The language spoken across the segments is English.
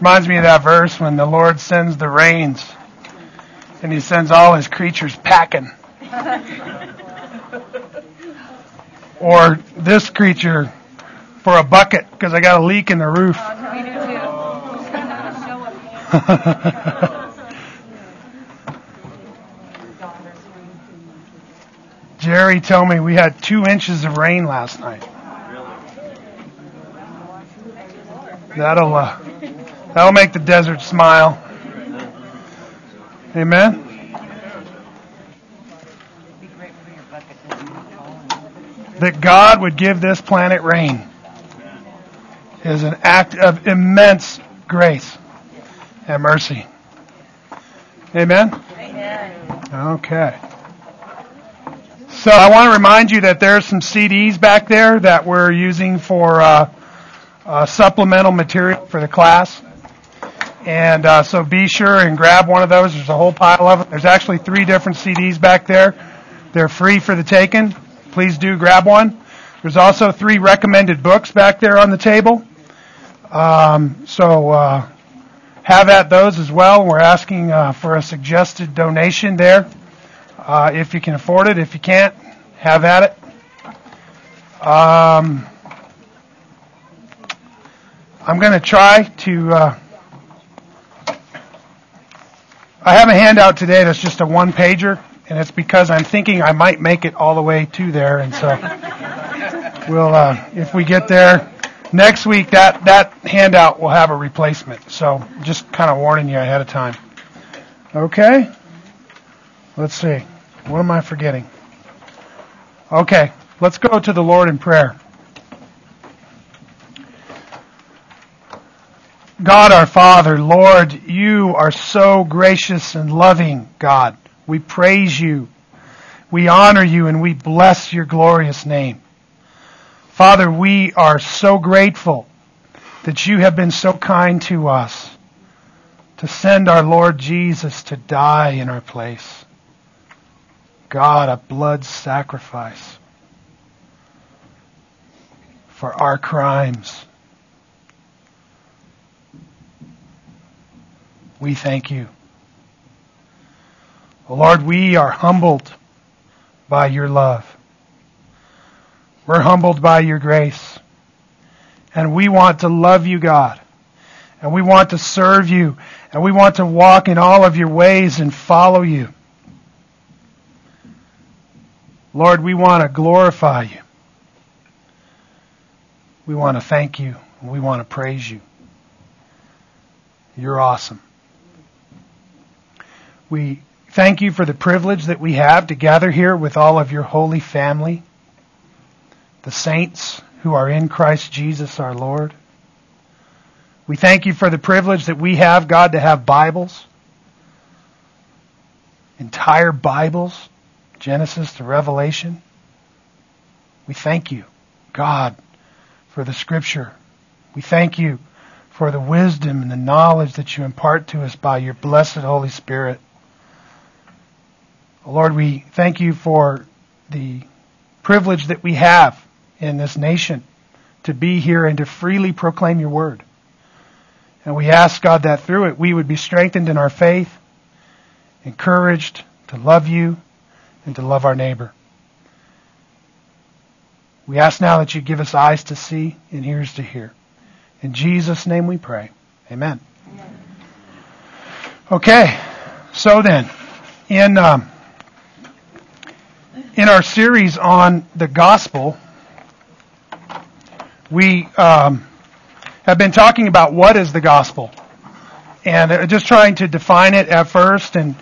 Reminds me of that verse when the Lord sends the rains and he sends all his creatures packing. or this creature for a bucket because I got a leak in the roof. Jerry told me we had two inches of rain last night. That'll uh, that'll make the desert smile. Amen. That God would give this planet rain is an act of immense grace and mercy. Amen? Okay. So I want to remind you that there's some CDs back there that we're using for uh, uh, supplemental material for the class. And uh, so be sure and grab one of those. There's a whole pile of them. There's actually three different CDs back there. They're free for the taking. Please do grab one. There's also three recommended books back there on the table. Um, so uh, have at those as well. We're asking uh, for a suggested donation there. Uh, if you can afford it, if you can't, have at it. Um, I'm going to try to. Uh, I have a handout today that's just a one pager, and it's because I'm thinking I might make it all the way to there, and so we'll, uh, if we get there, next week that that handout will have a replacement. So just kind of warning you ahead of time. Okay. Let's see. What am I forgetting? Okay. Let's go to the Lord in prayer. God our Father, Lord, you are so gracious and loving, God. We praise you. We honor you and we bless your glorious name. Father, we are so grateful that you have been so kind to us to send our Lord Jesus to die in our place. God, a blood sacrifice for our crimes. We thank you. Oh, Lord, we are humbled by your love. We're humbled by your grace. And we want to love you, God. And we want to serve you. And we want to walk in all of your ways and follow you. Lord, we want to glorify you. We want to thank you. We want to praise you. You're awesome. We thank you for the privilege that we have to gather here with all of your holy family the saints who are in Christ Jesus our Lord. We thank you for the privilege that we have, God, to have Bibles, entire Bibles, Genesis to Revelation. We thank you, God, for the Scripture. We thank you for the wisdom and the knowledge that you impart to us by your blessed Holy Spirit. Lord, we thank you for the privilege that we have in this nation to be here and to freely proclaim your word. And we ask, God, that through it we would be strengthened in our faith, encouraged to love you and to love our neighbor. We ask now that you give us eyes to see and ears to hear. In Jesus' name we pray. Amen. Okay, so then, in um, in our series on the gospel, we um, have been talking about what is the gospel, and uh, just trying to define it at first, and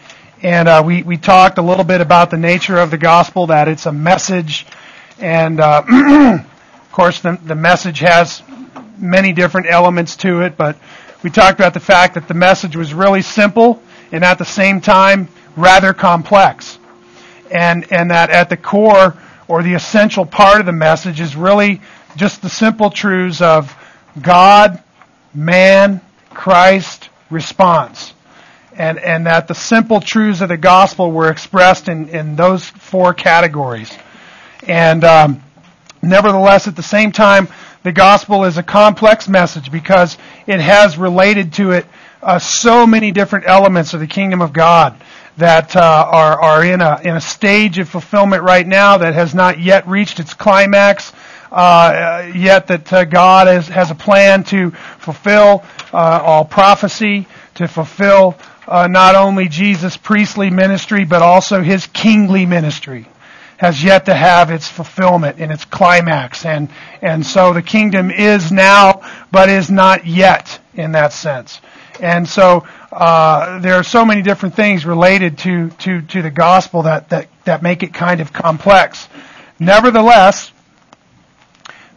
and uh, we we talked a little bit about the nature of the gospel, that it's a message, and uh, of course the the message has many different elements to it, but we talked about the fact that the message was really simple and at the same time rather complex, and and that at the core or the essential part of the message is really just the simple truths of God, man, Christ, response. And, and that the simple truths of the gospel were expressed in, in those four categories. And um, nevertheless, at the same time, the gospel is a complex message because it has related to it uh, so many different elements of the kingdom of God that uh, are are in a in a stage of fulfillment right now that has not yet reached its climax. Uh, yet that uh, God has, has a plan to fulfill uh, all prophecy, to fulfill uh, not only Jesus' priestly ministry, but also his kingly ministry has yet to have its fulfillment in its climax. And, and so the kingdom is now, but is not yet in that sense. And so uh, there are so many different things related to, to, to the gospel that, that, that make it kind of complex. Nevertheless,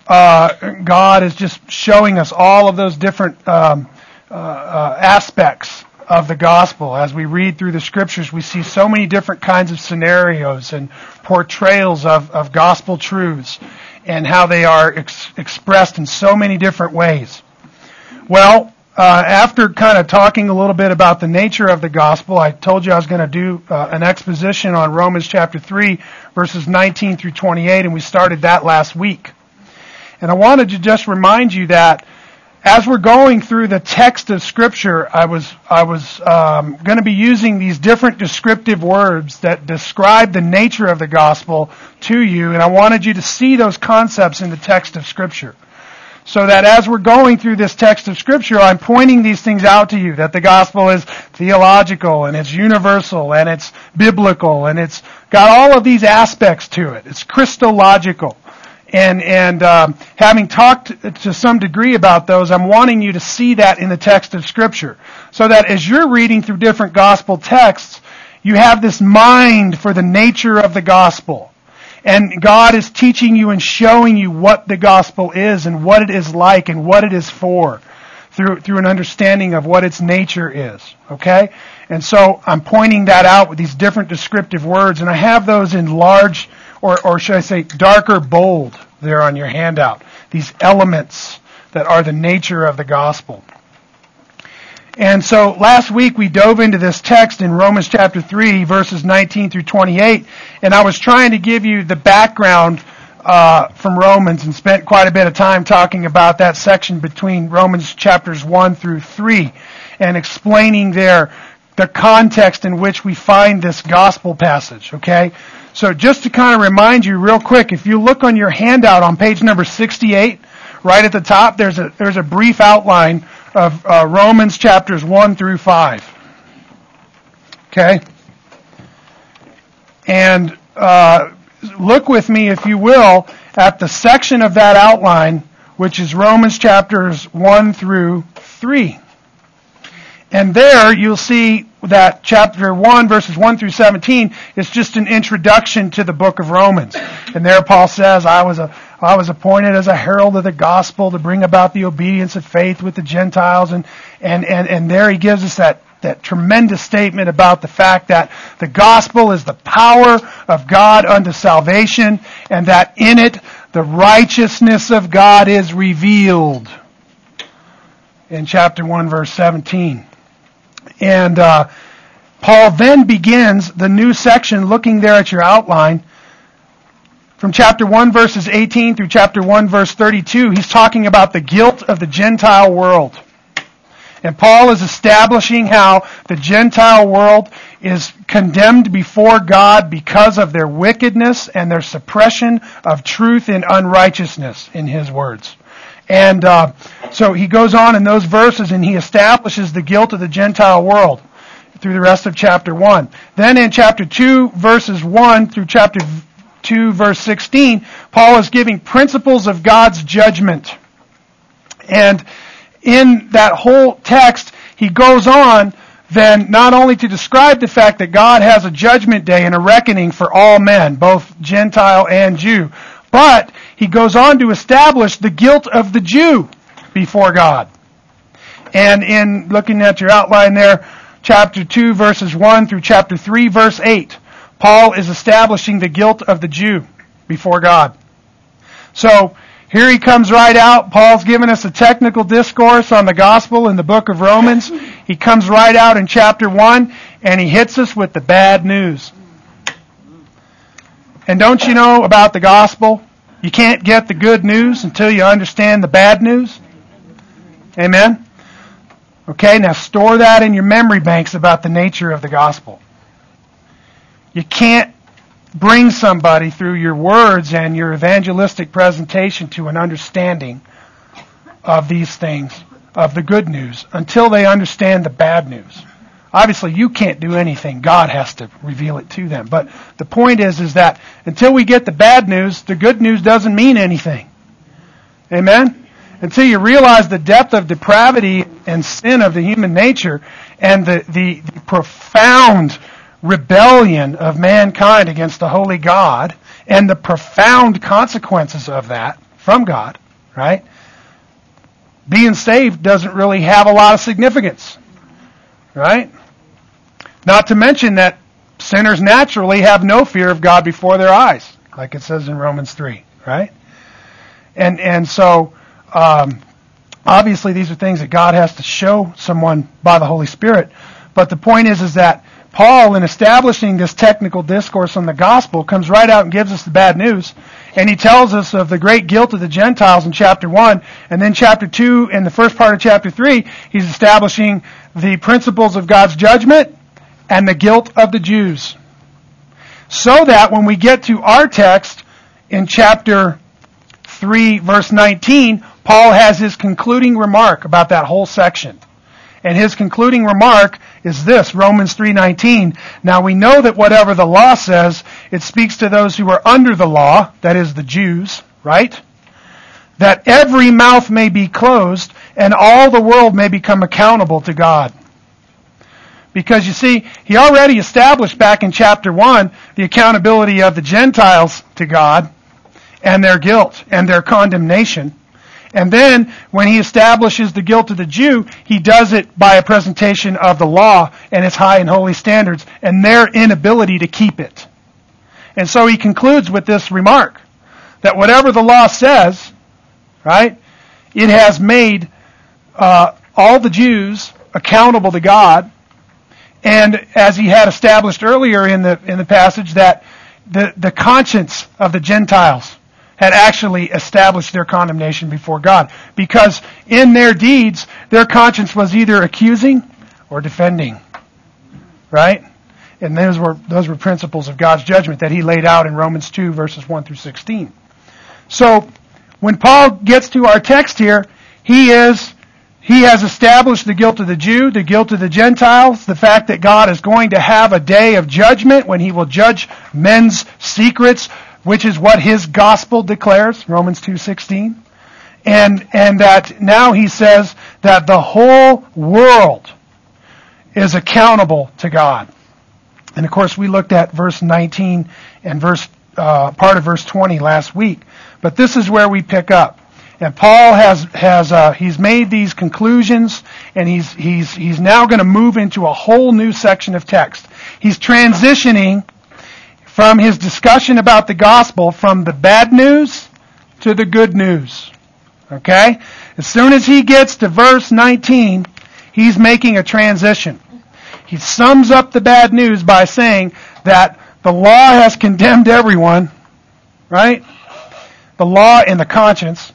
uh, God is just showing us all of those different um, uh, uh aspects of the gospel. As we read through the scriptures, we see so many different kinds of scenarios and portrayals of, of gospel truths and how they are ex- expressed in so many different ways. Well, uh, after kind of talking a little bit about the nature of the gospel, I told you I was going to do uh, an exposition on Romans chapter 3, verses 19 through 28, and we started that last week. And I wanted to just remind you that as we're going through the text of Scripture, I was I was um, going to be using these different descriptive words that describe the nature of the gospel to you, and I wanted you to see those concepts in the text of Scripture. So that as we're going through this text of Scripture, I'm pointing these things out to you, that the gospel is theological, and it's universal, and it's biblical, and it's got all of these aspects to it. It's Christological. And and um, having talked to some degree about those, I'm wanting you to see that in the text of Scripture, so that as you're reading through different gospel texts, you have this mind for the nature of the gospel, and God is teaching you and showing you what the gospel is and what it is like and what it is for, through through an understanding of what its nature is. Okay, and so I'm pointing that out with these different descriptive words, and I have those in large or, or should I say darker bold there on your handout. These elements that are the nature of the gospel. And so last week we dove into this text in Romans chapter 3 verses 19 through 28 and I was trying to give you the background uh, from Romans and spent quite a bit of time talking about that section between Romans chapters 1 through 3 and explaining there the context in which we find this gospel passage, okay? So just to kind of remind you real quick, if you look on your handout on page number 68, right at the top, there's a, there's a brief outline of uh, Romans chapters 1 through 5. Okay? And uh, look with me, if you will, at the section of that outline, which is Romans chapters 1 through 3. And there you'll see that chapter 1 verses 1 through 17 is just an introduction to the book of Romans. And there Paul says, I was a, I was appointed as a herald of the gospel to bring about the obedience of faith with the Gentiles. And, and, and, and there he gives us that, that tremendous statement about the fact that the gospel is the power of God unto salvation and that in it the righteousness of God is revealed. In chapter 1 verse 17. And uh, Paul then begins the new section, looking there at your outline. From chapter 1 verses 18 through chapter 1 verse 32, he's talking about the guilt of the Gentile world. And Paul is establishing how the Gentile world is condemned before God because of their wickedness and their suppression of truth and unrighteousness, in his words. And uh, so he goes on in those verses and he establishes the guilt of the Gentile world through the rest of chapter 1. Then in chapter 2, verses 1 through chapter 2, verse 16, Paul is giving principles of God's judgment. And in that whole text, he goes on then not only to describe the fact that God has a judgment day and a reckoning for all men, both Gentile and Jew, but he goes on to establish the guilt of the Jew before God. And in looking at your outline there, chapter 2 verses 1 through chapter 3 verse 8, Paul is establishing the guilt of the Jew before God. So, here he comes right out. Paul's given us a technical discourse on the gospel in the book of Romans. He comes right out in chapter 1 and he hits us with the bad news. And don't you know about the gospel? You can't get the good news until you understand the bad news. Amen? Okay, now store that in your memory banks about the nature of the gospel. You can't bring somebody through your words and your evangelistic presentation to an understanding of these things, of the good news, until they understand the bad news. Obviously, you can't do anything. God has to reveal it to them. But the point is, is that until we get the bad news, the good news doesn't mean anything. Amen? Until you realize the depth of depravity and sin of the human nature and the, the, the profound rebellion of mankind against the holy God and the profound consequences of that from God, right? Being saved doesn't really have a lot of significance, right? Not to mention that sinners naturally have no fear of God before their eyes, like it says in Romans 3, right? And, and so, um, obviously these are things that God has to show someone by the Holy Spirit. But the point is, is that Paul, in establishing this technical discourse on the gospel, comes right out and gives us the bad news. And he tells us of the great guilt of the Gentiles in chapter 1. And then chapter 2, in the first part of chapter 3, he's establishing the principles of God's judgment and the guilt of the Jews. So that when we get to our text in chapter 3, verse 19, Paul has his concluding remark about that whole section. And his concluding remark is this, Romans 3:19. Now we know that whatever the law says, it speaks to those who are under the law, that is the Jews, right? That every mouth may be closed and all the world may become accountable to God. Because you see, he already established back in chapter 1 the accountability of the Gentiles to God and their guilt and their condemnation. And then, when he establishes the guilt of the Jew, he does it by a presentation of the law and its high and holy standards and their inability to keep it. And so he concludes with this remark that whatever the law says, right, it has made uh, all the Jews accountable to God. And as he had established earlier in the in the passage, that the, the conscience of the Gentiles had actually established their condemnation before God. Because in their deeds, their conscience was either accusing or defending. Right? And those were, those were principles of God's judgment that he laid out in Romans 2 verses 1 through 16. So, when Paul gets to our text here, he is, he has established the guilt of the Jew, the guilt of the Gentiles, the fact that God is going to have a day of judgment when he will judge men's secrets, which is what his gospel declares, Romans 2:16. And and that now he says that the whole world is accountable to God. And of course, we looked at verse 19 and verse uh, part of verse 20 last week. But this is where we pick up. And Paul has has uh, he's made these conclusions, and he's he's he's now going to move into a whole new section of text. He's transitioning from his discussion about the gospel from the bad news to the good news. Okay? As soon as he gets to verse 19, he's making a transition. He sums up the bad news by saying that the law has condemned everyone, right? The law and the conscience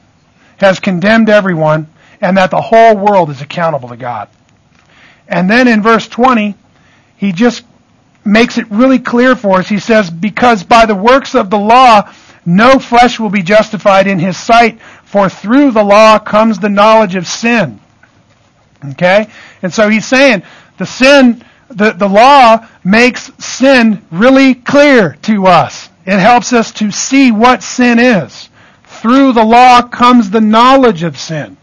has condemned everyone, and that the whole world is accountable to God. And then in verse 20, he just makes it really clear for us. He says, Because by the works of the law, no flesh will be justified in his sight, for through the law comes the knowledge of sin. Okay? And so he's saying, the sin, the, the law makes sin really clear to us. It helps us to see what sin is. Through the law comes the knowledge of sin.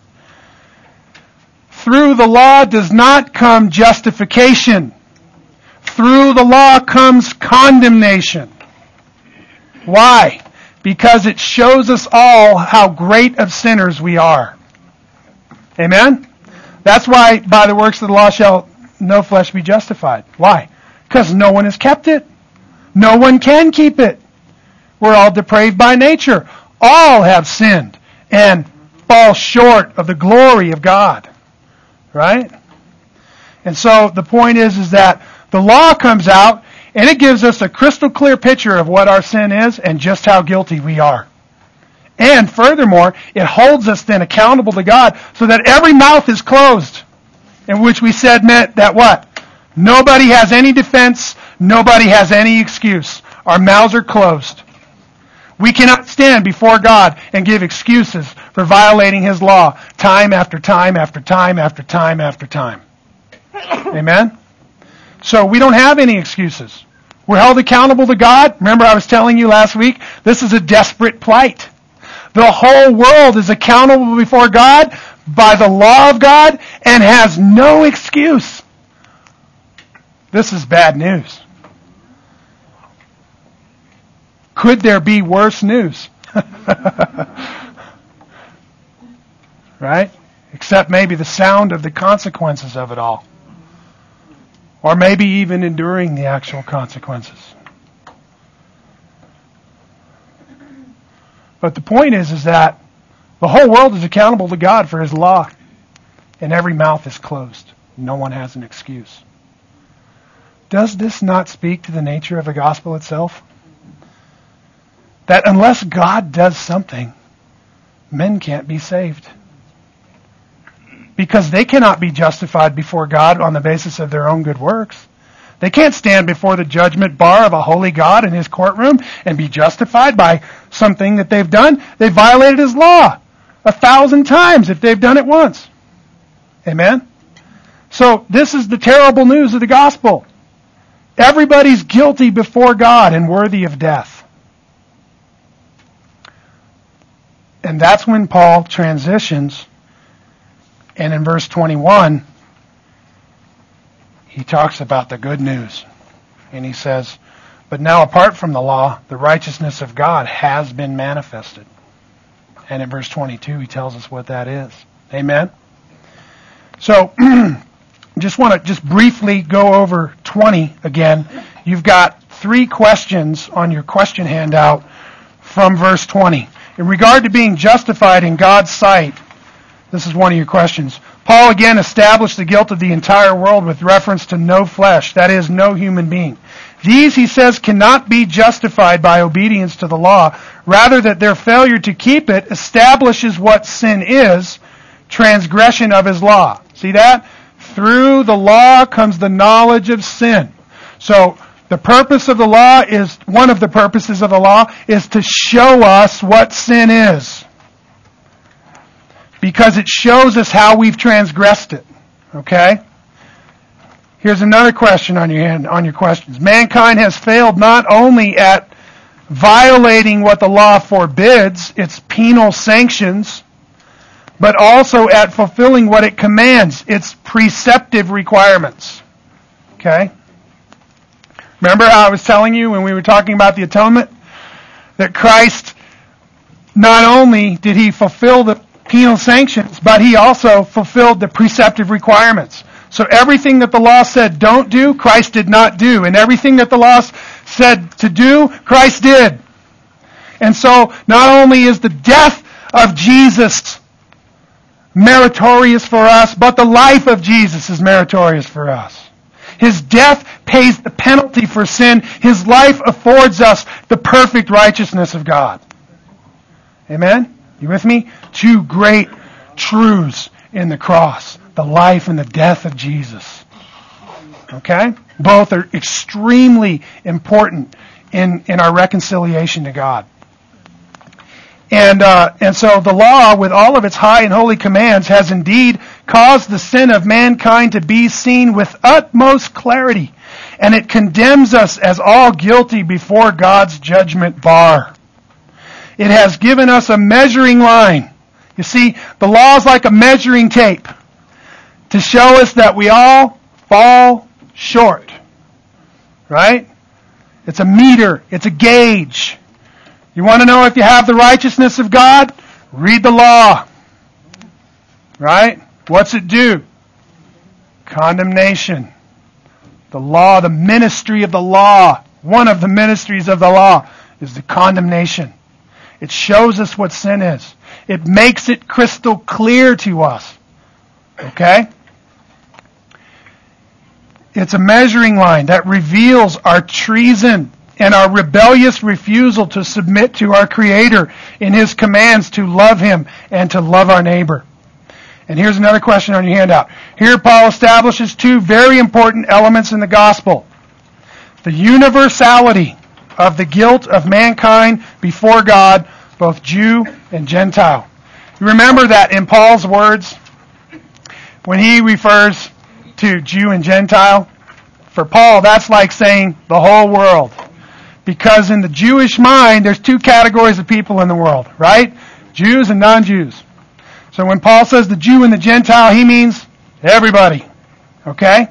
Through the law does not come justification. Through the law comes condemnation. Why? Because it shows us all how great of sinners we are. Amen? That's why by the works of the law shall no flesh be justified. Why? Because no one has kept it. No one can keep it. We're all depraved by nature. All have sinned and fall short of the glory of God. Right? And so the point is, is that the law comes out and it gives us a crystal clear picture of what our sin is and just how guilty we are. And furthermore, it holds us then accountable to God so that every mouth is closed. In which we said meant that what? Nobody has any defense, nobody has any excuse. Our mouths are closed. We cannot stand before God and give excuses for violating His law time after time after time after time after time. Amen? So we don't have any excuses. We're held accountable to God. Remember I was telling you last week, this is a desperate plight. The whole world is accountable before God by the law of God and has no excuse. This is bad news. Could there be worse news? right? Except maybe the sound of the consequences of it all. Or maybe even enduring the actual consequences. But the point is, is that the whole world is accountable to God for His law. And every mouth is closed. No one has an excuse. Does this not speak to the nature of the gospel itself? That unless God does something, men can't be saved. Because they cannot be justified before God on the basis of their own good works. They can't stand before the judgment bar of a holy God in his courtroom and be justified by something that they've done. They violated his law a thousand times if they've done it once. Amen? So this is the terrible news of the gospel. Everybody's guilty before God and worthy of death. And that's when Paul transitions. And in verse 21, he talks about the good news. And he says, But now apart from the law, the righteousness of God has been manifested. And in verse 22, he tells us what that is. Amen? So, just want to just briefly go over 20 again. You've got three questions on your question handout from verse 20. In regard to being justified in God's sight, this is one of your questions. Paul again established the guilt of the entire world with reference to no flesh, that is, no human being. These, he says, cannot be justified by obedience to the law, rather that their failure to keep it establishes what sin is, transgression of his law. See that? Through the law comes the knowledge of sin. So, the purpose of the law is, one of the purposes of the law is to show us what sin is because it shows us how we've transgressed it. Okay? Here's another question on your hand, on your questions. Mankind has failed not only at violating what the law forbids, its penal sanctions, but also at fulfilling what it commands, its preceptive requirements. Okay? Remember how I was telling you when we were talking about the atonement? That Christ, not only did he fulfill the penal sanctions, but he also fulfilled the preceptive requirements. So everything that the law said don't do, Christ did not do. And everything that the law said to do, Christ did. And so not only is the death of Jesus meritorious for us, but the life of Jesus is meritorious for us. His death pays the penalty for sin. His life affords us the perfect righteousness of God. Amen? You with me? Two great truths in the cross the life and the death of Jesus. Okay? Both are extremely important in, in our reconciliation to God. And, uh, and so the law, with all of its high and holy commands, has indeed caused the sin of mankind to be seen with utmost clarity. And it condemns us as all guilty before God's judgment bar. It has given us a measuring line. You see, the law is like a measuring tape to show us that we all fall short. Right? It's a meter. It's a gauge. You want to know if you have the righteousness of God? Read the law. Right? What's it do? Condemnation. The law, the ministry of the law, one of the ministries of the law is the condemnation. It shows us what sin is. It makes it crystal clear to us. Okay? It's a measuring line that reveals our treason and our rebellious refusal to submit to our Creator in His commands to love Him and to love our neighbor. And here's another question on your handout. Here Paul establishes two very important elements in the gospel. The universality of the guilt of mankind before God, both Jew and Gentile. Remember that in Paul's words, when he refers to Jew and Gentile, for Paul, that's like saying the whole world. Because in the Jewish mind, there's two categories of people in the world, right? Jews and non-Jews. So when Paul says the Jew and the Gentile, he means everybody. Okay?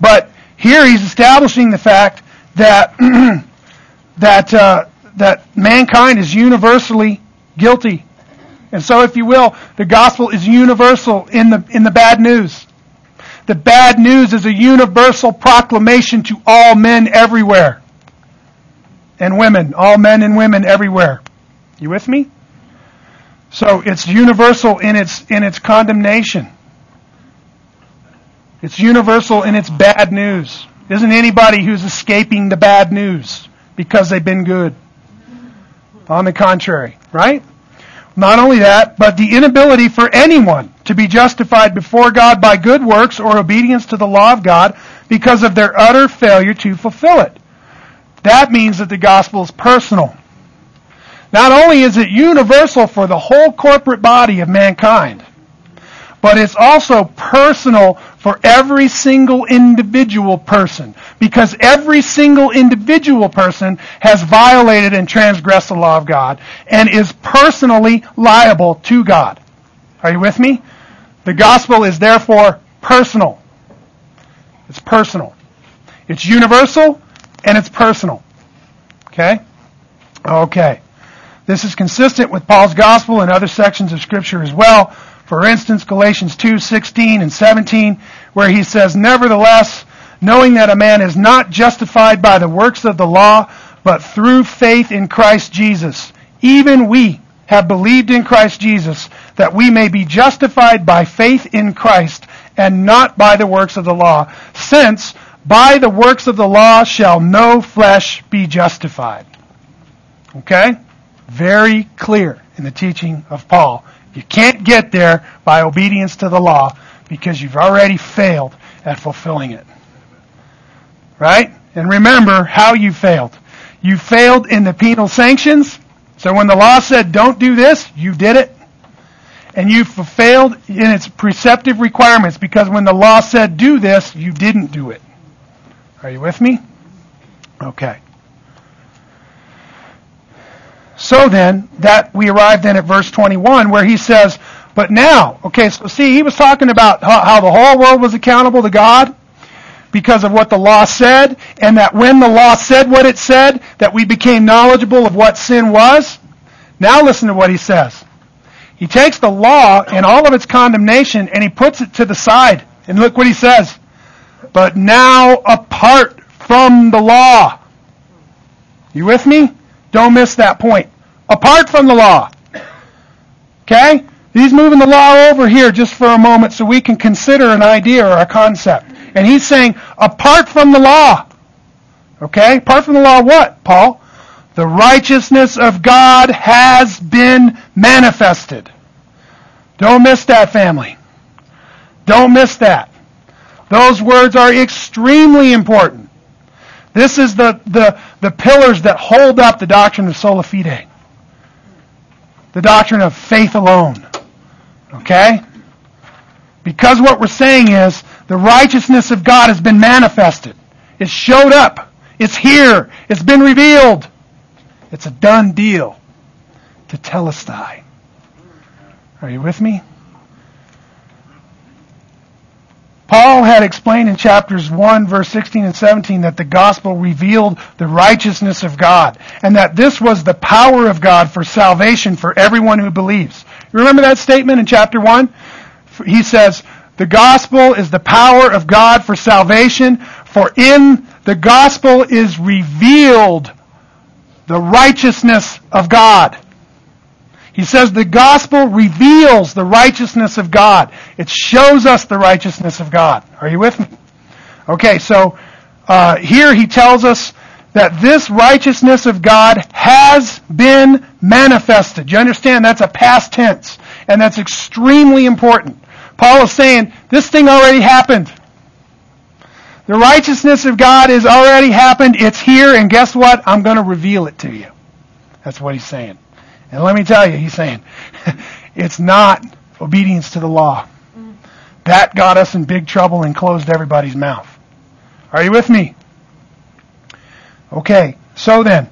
But here he's establishing the fact that that uh, that mankind is universally guilty, and so, if you will, the gospel is universal in the in the bad news. The bad news is a universal proclamation to all men everywhere. And women, all men and women everywhere. You with me? So it's universal in its in its condemnation. It's universal in its bad news. Isn't anybody who's escaping the bad news because they've been good. On the contrary, right? Not only that, but the inability for anyone to be justified before God by good works or obedience to the law of God because of their utter failure to fulfill it. That means that the gospel is personal. Not only is it universal for the whole corporate body of mankind, but it's also personal for every single individual person because every single individual person has violated and transgressed the law of God and is personally liable to God. Are you with me? The gospel is therefore personal. It's personal. It's universal and it's personal. Okay? Okay. This is consistent with Paul's gospel and other sections of scripture as well. For instance, Galatians 2:16 and 17, where he says, "Nevertheless, knowing that a man is not justified by the works of the law, but through faith in Christ Jesus, even we have believed in Christ Jesus, that we may be justified by faith in Christ and not by the works of the law, since by the works of the law shall no flesh be justified." Okay? Very clear in the teaching of Paul you can't get there by obedience to the law because you've already failed at fulfilling it. Right? And remember how you failed. You failed in the penal sanctions. So when the law said don't do this, you did it. And you failed in its preceptive requirements because when the law said do this, you didn't do it. Are you with me? Okay. So then, that we arrive then at verse 21 where he says, but now, okay, so see, he was talking about how, how the whole world was accountable to God because of what the law said, and that when the law said what it said, that we became knowledgeable of what sin was. Now listen to what he says. He takes the law and all of its condemnation and he puts it to the side. And look what he says. But now apart from the law. You with me? Don't miss that point. Apart from the law. Okay? He's moving the law over here just for a moment so we can consider an idea or a concept. And he's saying, apart from the law. Okay? Apart from the law, what, Paul? The righteousness of God has been manifested. Don't miss that, family. Don't miss that. Those words are extremely important. This is the, the, the pillars that hold up the doctrine of sola fide. The doctrine of faith alone. Okay? Because what we're saying is the righteousness of God has been manifested. It showed up. It's here. It's been revealed. It's a done deal. Tetelestai. Are you with me? Paul had explained in chapters 1, verse 16 and 17 that the gospel revealed the righteousness of God and that this was the power of God for salvation for everyone who believes. You remember that statement in chapter 1? He says, the gospel is the power of God for salvation, for in the gospel is revealed the righteousness of God. He says the gospel reveals the righteousness of God. It shows us the righteousness of God. Are you with me? Okay, so uh, here he tells us that this righteousness of God has been manifested. Do you understand? That's a past tense. And that's extremely important. Paul is saying, this thing already happened. The righteousness of God has already happened. It's here, and guess what? I'm going to reveal it to you. That's what he's saying. And let me tell you, he's saying, it's not obedience to the law. That got us in big trouble and closed everybody's mouth. Are you with me? Okay, so then,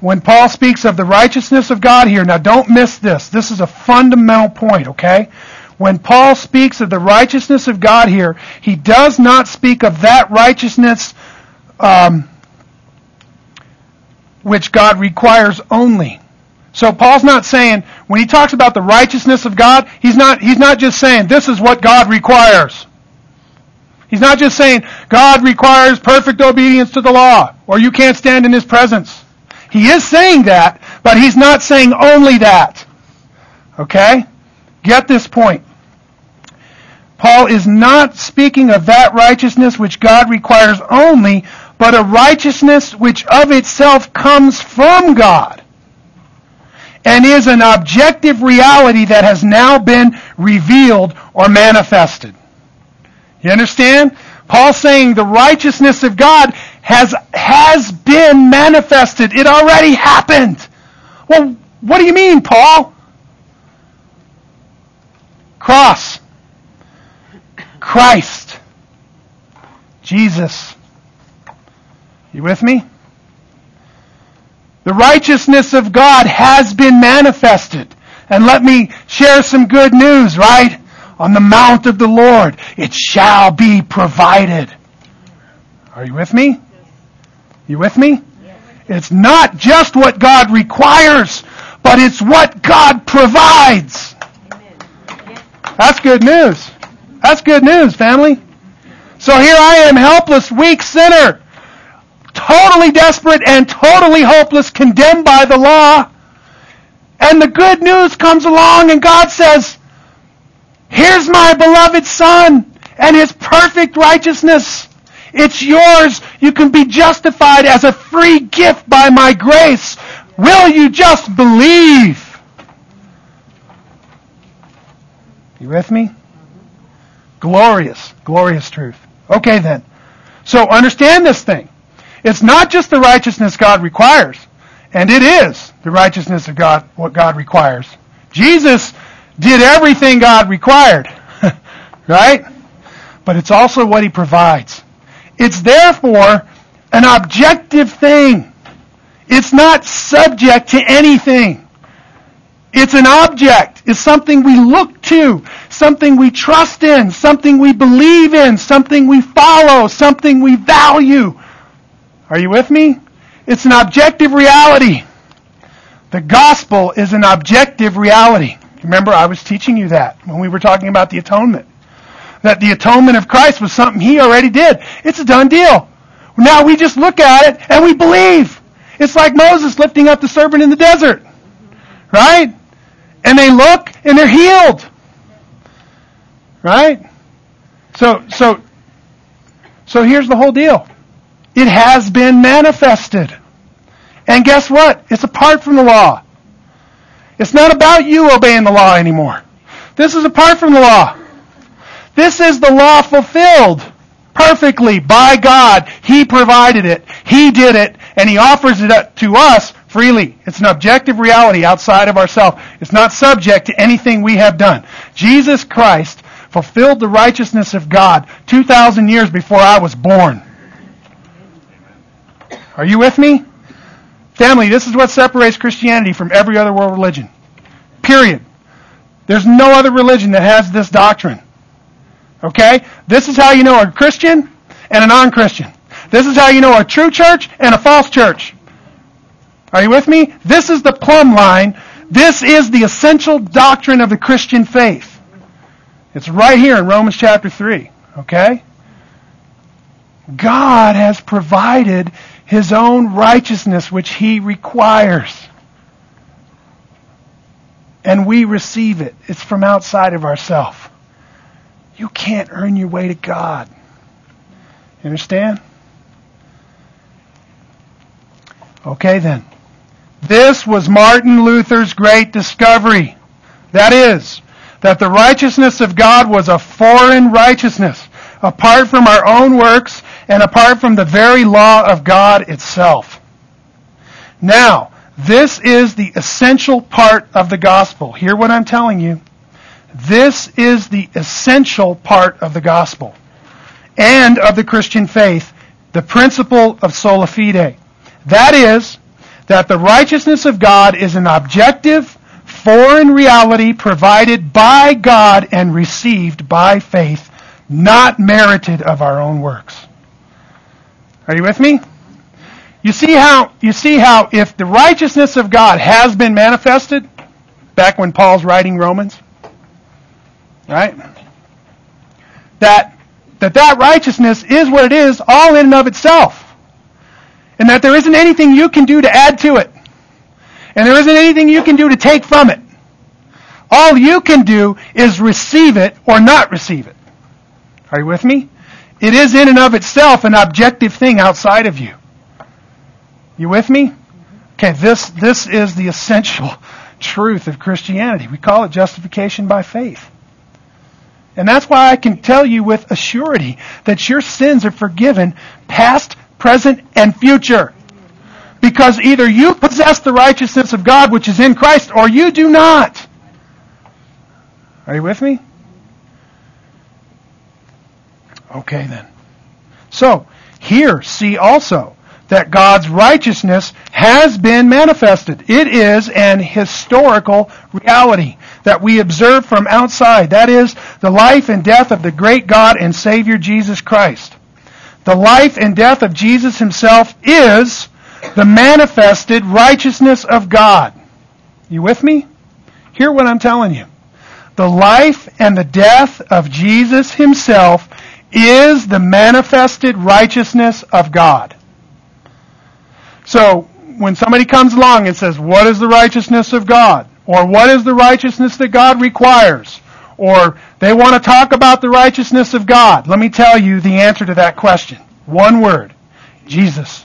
when Paul speaks of the righteousness of God here, now don't miss this. This is a fundamental point, okay? When Paul speaks of the righteousness of God here, he does not speak of that righteousness um, which God requires only. So Paul's not saying when he talks about the righteousness of God, he's not he's not just saying this is what God requires. He's not just saying God requires perfect obedience to the law or you can't stand in his presence. He is saying that, but he's not saying only that. Okay? Get this point. Paul is not speaking of that righteousness which God requires only, but a righteousness which of itself comes from God and is an objective reality that has now been revealed or manifested. You understand? Paul's saying the righteousness of God has, has been manifested. It already happened. Well, what do you mean, Paul? Cross. Christ. Jesus. You with me? The righteousness of God has been manifested. And let me share some good news, right? On the mount of the Lord, it shall be provided. Are you with me? You with me? It's not just what God requires, but it's what God provides. That's good news. That's good news, family. So here I am, helpless, weak sinner, totally desperate and totally hopeless, condemned by the law. And the good news comes along and God says, Here's my beloved Son and His perfect righteousness. It's yours. You can be justified as a free gift by my grace. Will you just believe? You with me? Glorious, glorious truth. Okay then. So understand this thing. It's not just the righteousness God requires, and it is the righteousness of God, what God requires. Jesus did everything God required, right? But it's also what He provides. It's therefore an objective thing. It's not subject to anything. It's an object. It's something we look to, something we trust in, something we believe in, something we follow, something we value. Are you with me? It's an objective reality. The gospel is an objective reality. Remember, I was teaching you that when we were talking about the atonement. That the atonement of Christ was something he already did. It's a done deal. Now we just look at it and we believe. It's like Moses lifting up the serpent in the desert. Right? And they look and they're healed. Right? So, so, so here's the whole deal. It has been manifested. And guess what? It's apart from the law. It's not about you obeying the law anymore. This is apart from the law. This is the law fulfilled perfectly by God. He provided it. He did it. And He offers it to us freely. It's an objective reality outside of ourselves. It's not subject to anything we have done. Jesus Christ fulfilled the righteousness of God 2,000 years before I was born. Are you with me? Family, this is what separates Christianity from every other world religion. Period. There's no other religion that has this doctrine. Okay? This is how you know a Christian and a non-Christian. This is how you know a true church and a false church. Are you with me? This is the plumb line. This is the essential doctrine of the Christian faith. It's right here in Romans chapter 3. Okay? God has provided his own righteousness which he requires. And we receive it. It's from outside of ourselves. You can't earn your way to God. You understand? Okay then. This was Martin Luther's great discovery. That is, that the righteousness of God was a foreign righteousness, apart from our own works and apart from the very law of God itself. Now, this is the essential part of the gospel. Hear what I'm telling you. This is the essential part of the gospel and of the Christian faith, the principle of sola fide. That is, that the righteousness of God is an objective, foreign reality provided by God and received by faith, not merited of our own works. Are you with me? You see how you see how if the righteousness of God has been manifested back when Paul's writing Romans, right? That that that righteousness is what it is all in and of itself. And that there isn't anything you can do to add to it. And there isn't anything you can do to take from it. All you can do is receive it or not receive it. Are you with me? It is in and of itself an objective thing outside of you. You with me? Okay, this, this is the essential truth of Christianity. We call it justification by faith. And that's why I can tell you with assurity that your sins are forgiven past, present, and future. Because either you possess the righteousness of God which is in Christ or you do not. Are you with me? Okay then. So, here, see also that God's righteousness has been manifested. It is an historical reality that we observe from outside. That is, the life and death of the great God and Savior Jesus Christ. The life and death of Jesus himself is the manifested righteousness of God. You with me? Hear what I'm telling you. The life and the death of Jesus himself is the manifested righteousness of God. So, when somebody comes along and says, what is the righteousness of God? Or what is the righteousness that God requires? Or they want to talk about the righteousness of God. Let me tell you the answer to that question. One word. Jesus.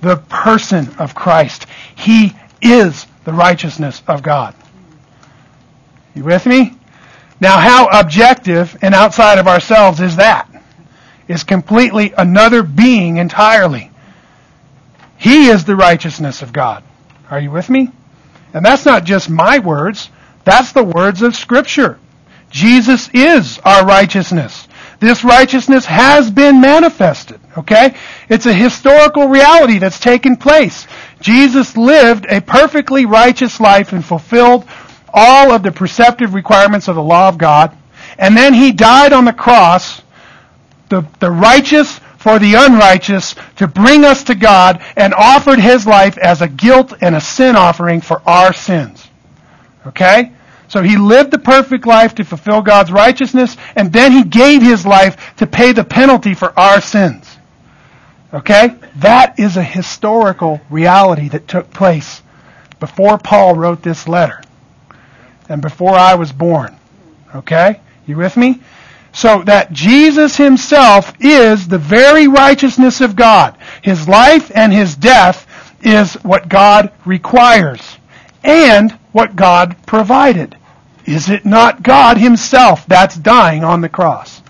The person of Christ. He is the righteousness of God. You with me? Now, how objective and outside of ourselves is that? Is completely another being entirely. He is the righteousness of God. Are you with me? And that's not just my words. That's the words of Scripture. Jesus is our righteousness. This righteousness has been manifested. Okay? It's a historical reality that's taken place. Jesus lived a perfectly righteous life and fulfilled all of the preceptive requirements of the law of God. And then he died on the cross, the, the righteous for the unrighteous, to bring us to God and offered his life as a guilt and a sin offering for our sins. Okay? So he lived the perfect life to fulfill God's righteousness, and then he gave his life to pay the penalty for our sins. Okay? That is a historical reality that took place before Paul wrote this letter and before I was born. Okay? You with me? So that Jesus himself is the very righteousness of God. His life and his death is what God requires and what God provided. Is it not God himself that's dying on the cross?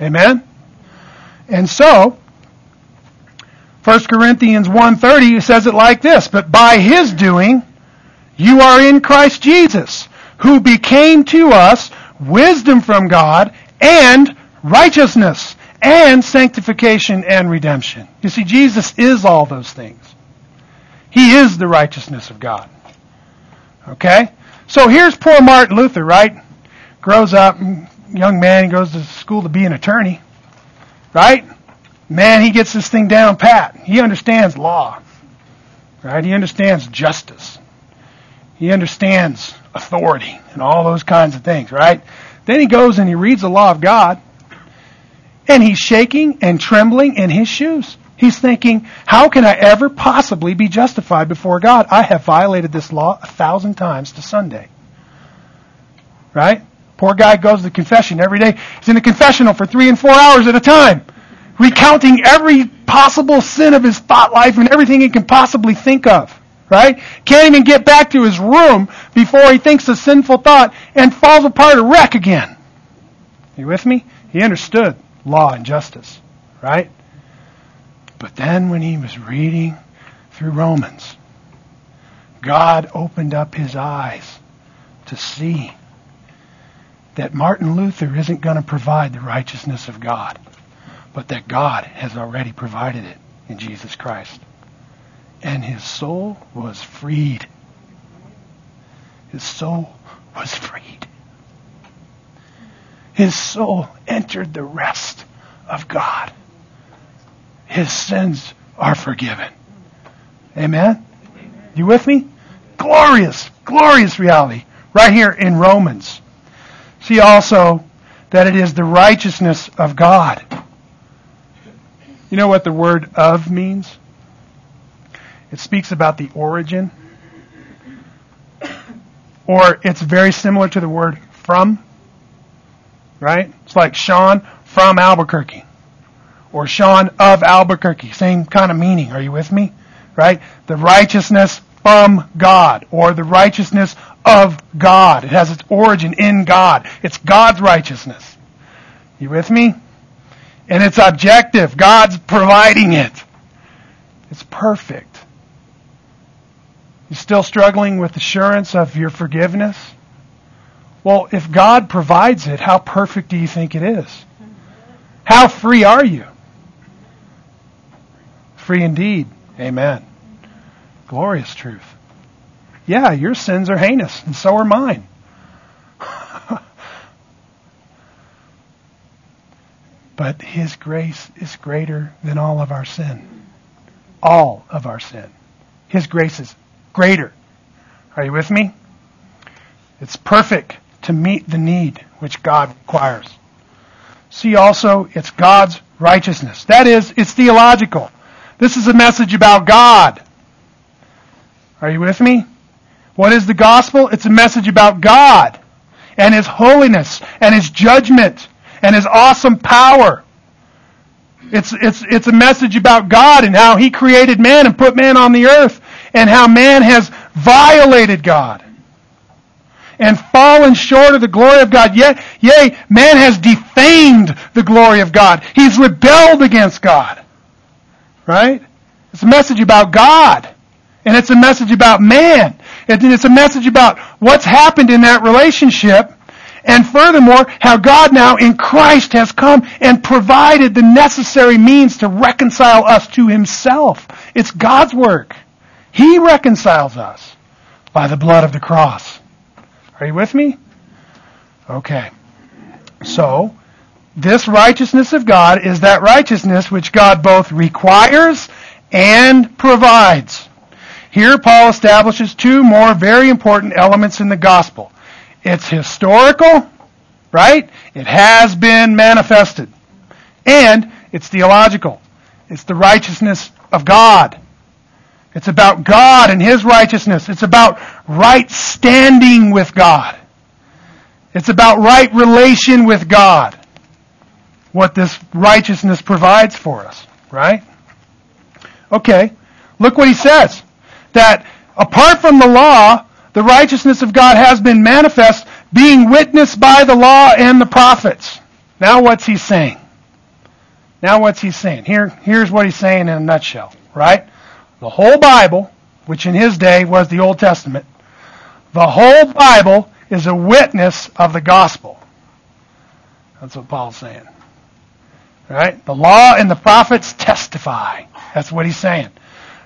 Amen? And so, 1 Corinthians 1.30 says it like this, But by his doing, you are in Christ Jesus, who became to us wisdom from God and righteousness and sanctification and redemption. You see, Jesus is all those things. He is the righteousness of God. Okay? So here's poor Martin Luther, right? Grows up, young man, goes to school to be an attorney. Right? Man, he gets this thing down pat. He understands law. Right? He understands justice. He understands authority and all those kinds of things, right? Then he goes and he reads the law of God, and he's shaking and trembling in his shoes. He's thinking, how can I ever possibly be justified before God? I have violated this law a thousand times to Sunday. Right? Poor guy goes to confession every day. He's in the confessional for three and four hours at a time. recounting every possible sin of his thought life and everything he can possibly think of. Right? Can't even get back to his room before he thinks a sinful thought and falls apart a wreck again. You with me? He understood law and justice. Right? But then when he was reading through Romans, God opened up his eyes to see that Martin Luther isn't going to provide the righteousness of God, but that God has already provided it in Jesus Christ. And his soul was freed. His soul was freed. His soul entered the rest of God. His sins are forgiven. Amen? You with me? Glorious, glorious reality right here in Romans. See also that it is the righteousness of God. You know what the word of means? It speaks about the origin. Or it's very similar to the word from. Right? It's like Shaan from Albuquerque. Or Shaan of Albuquerque. Same kind of meaning. Are you with me? Right? The righteousness from God. Or the righteousness of God. It has its origin in God. It's God's righteousness. You with me? And it's objective. God's providing it. It's perfect. You still struggling with assurance of your forgiveness? Well, if God provides it, how perfect do you think it is? How free are you? Free indeed. Amen. Glorious truth. Yeah, your sins are heinous, and so are mine. but His grace is greater than all of our sin. All of our sin. His grace is greater. Are you with me? It's perfect to meet the need which God requires. See also, it's God's righteousness. That is, it's theological. This is a message about God. Are you with me? What is the gospel? It's a message about God and His holiness and His judgment and His awesome power. It's, it's, it's a message about God and how He created man and put man on the earth and how man has violated God and fallen short of the glory of God. Yet, yea, man has defamed the glory of God. He's rebelled against God. Right? It's a message about God. And it's a message about man. And it's a message about what's happened in that relationship. And furthermore, how God now in Christ has come and provided the necessary means to reconcile us to himself. It's God's work. He reconciles us by the blood of the cross. Are you with me? Okay. So, this righteousness of God is that righteousness which God both requires and provides. Here Paul establishes two more very important elements in the gospel. It's historical, right? It has been manifested. And it's theological. It's the righteousness of God. It's about God and His righteousness. It's about right standing with God. It's about right relation with God. What this righteousness provides for us, right? Okay. Look what he says that apart from the law, the righteousness of God has been manifest, being witnessed by the law and the prophets. Now what's he saying? Now what's he saying? Here, here's what he's saying in a nutshell, right? The whole Bible, which in his day was the Old Testament, the whole Bible is a witness of the gospel. That's what Paul's saying. Right? The law and the prophets testify. That's what he's saying.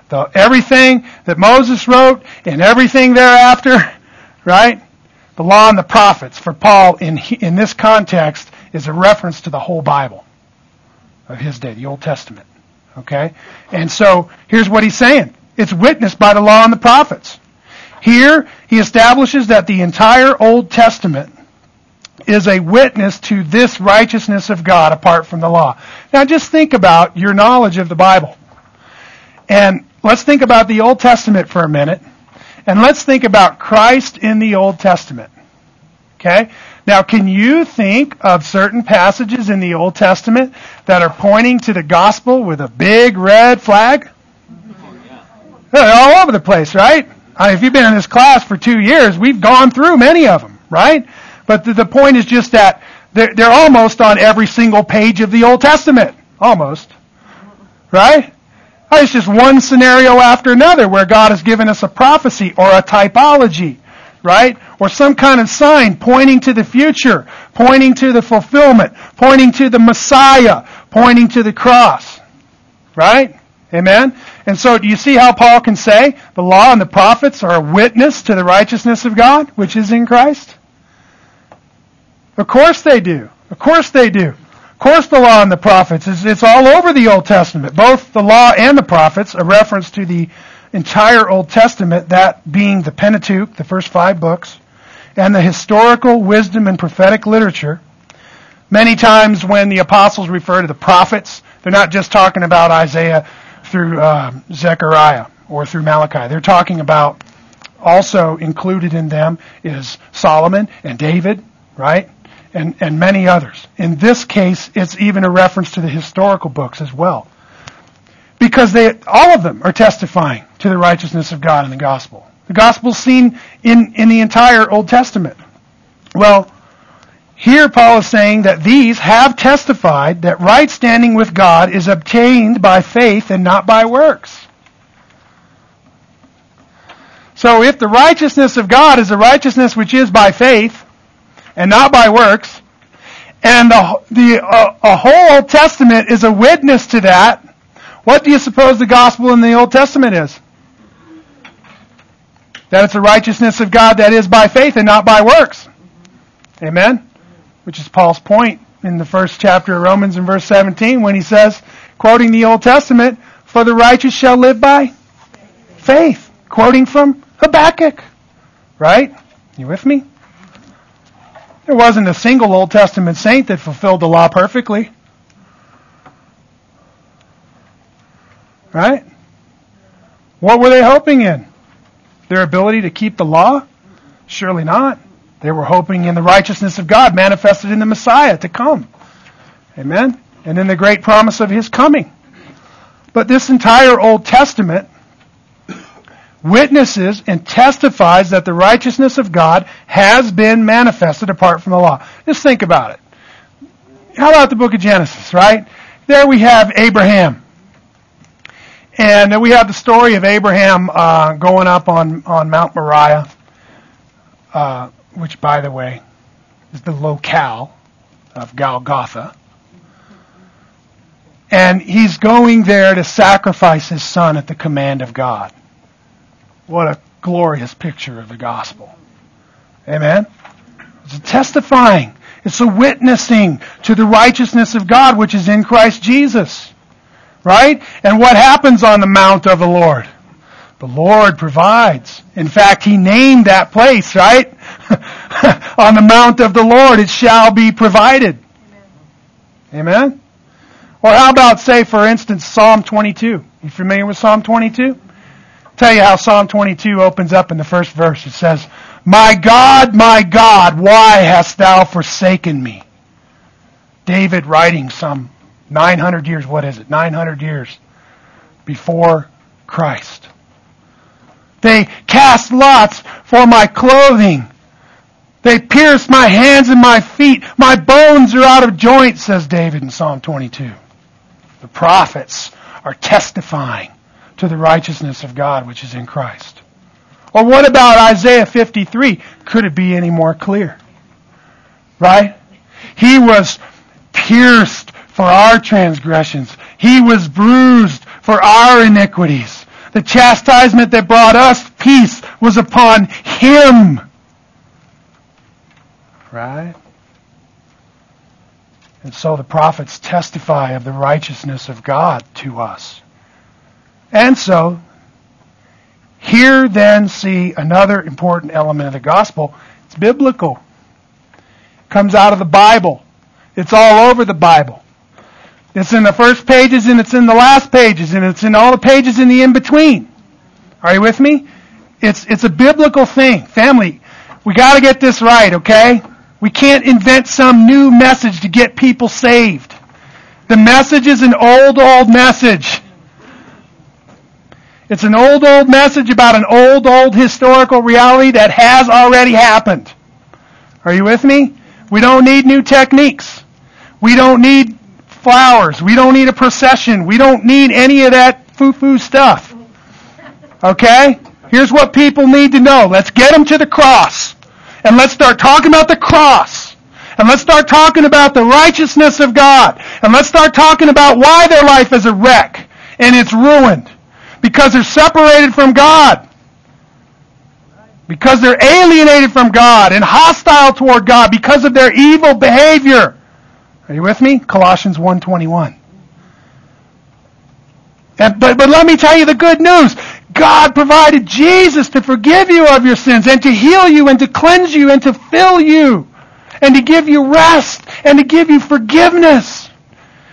The, everything that Moses wrote and everything thereafter, right? The law and the prophets for Paul in, in this context is a reference to the whole Bible of his day, the Old Testament. Okay? And so here's what he's saying. It's witnessed by the law and the prophets. Here, he establishes that the entire Old Testament is a witness to this righteousness of God apart from the law. Now just think about your knowledge of the Bible. And let's think about the Old Testament for a minute. And let's think about Christ in the Old Testament. Okay? Now, can you think of certain passages in the Old Testament that are pointing to the gospel with a big red flag? Oh, they're all over the place, right? I mean, if you've been in this class for two years, we've gone through many of them, right? But the, the point is just that they're, they're almost on every single page of the Old Testament. Almost. Right? Oh, it's just one scenario after another where God has given us a prophecy or a typology, right? Or some kind of sign pointing to the future, pointing to the fulfillment, pointing to the Messiah, pointing to the cross. Right? Amen? And so do you see how Paul can say the law and the prophets are a witness to the righteousness of God, which is in Christ? Of course they do. Of course they do. Of course the law and the prophets, is it's all over the Old Testament. Both the law and the prophets, a reference to the entire Old Testament, that being the Pentateuch, the first five books, and the historical wisdom and prophetic literature. Many times when the apostles refer to the prophets, they're not just talking about Isaiah through uh, Zechariah or through Malachi. They're talking about also included in them is Solomon and David, right? and, and many others. In this case, it's even a reference to the historical books as well. Because they, all of them are testifying to the righteousness of God in the gospel. The gospel is seen in, in the entire Old Testament. Well, here Paul is saying that these have testified that right standing with God is obtained by faith and not by works. So if the righteousness of God is a righteousness which is by faith, and not by works. And the, the uh, a whole Old Testament is a witness to that. What do you suppose the gospel in the Old Testament is? That it's the righteousness of God that is by faith and not by works. Amen? Which is Paul's point in the first chapter of Romans in verse 17 when he says, quoting the Old Testament, for the righteous shall live by faith. Quoting from Habakkuk. Right? You with me? There wasn't a single Old Testament saint that fulfilled the law perfectly. Right? What were they hoping in? Their ability to keep the law? Surely not. They were hoping in the righteousness of God manifested in the Messiah to come. Amen? And in the great promise of His coming. But this entire Old Testament witnesses and testifies that the righteousness of God has been manifested apart from the law. Just think about it. How about the book of Genesis, right? There we have Abraham. And we have the story of Abraham uh, going up on, on Mount Moriah, uh, which, by the way, is the locale of Golgotha. And he's going there to sacrifice his son at the command of God. What a glorious picture of the gospel. Amen? It's a testifying. It's a witnessing to the righteousness of God which is in Christ Jesus. Right? And what happens on the mount of the Lord? The Lord provides. In fact, He named that place, right? on the mount of the Lord it shall be provided. Amen? Or how about, say, for instance, Psalm 22? You familiar with Psalm 22? tell you how Psalm 22 opens up in the first verse. It says, My God, my God, why hast thou forsaken me? David writing some 900 years, what is it? 900 years before Christ. They cast lots for my clothing. They pierced my hands and my feet. My bones are out of joint, says David in Psalm 22. The prophets are testifying to the righteousness of God which is in Christ. Or what about Isaiah 53? Could it be any more clear? Right? He was pierced for our transgressions. He was bruised for our iniquities. The chastisement that brought us peace was upon Him. Right? And so the prophets testify of the righteousness of God to us. And so, here then see another important element of the gospel. It's biblical. It comes out of the Bible. It's all over the Bible. It's in the first pages and it's in the last pages and it's in all the pages in the in-between. Are you with me? It's, it's a biblical thing. Family, we gotta get this right, okay? We can't invent some new message to get people saved. The message is an old, old message. It's an old, old message about an old, old historical reality that has already happened. Are you with me? We don't need new techniques. We don't need flowers. We don't need a procession. We don't need any of that foo-foo stuff. Okay? Here's what people need to know. Let's get them to the cross. And let's start talking about the cross. And let's start talking about the righteousness of God. And let's start talking about why their life is a wreck and it's ruined. Because they're separated from God. Because they're alienated from God and hostile toward God because of their evil behavior. Are you with me? Colossians 1.21. And, but, but let me tell you the good news. God provided Jesus to forgive you of your sins and to heal you and to cleanse you and to fill you and to give you rest and to give you forgiveness.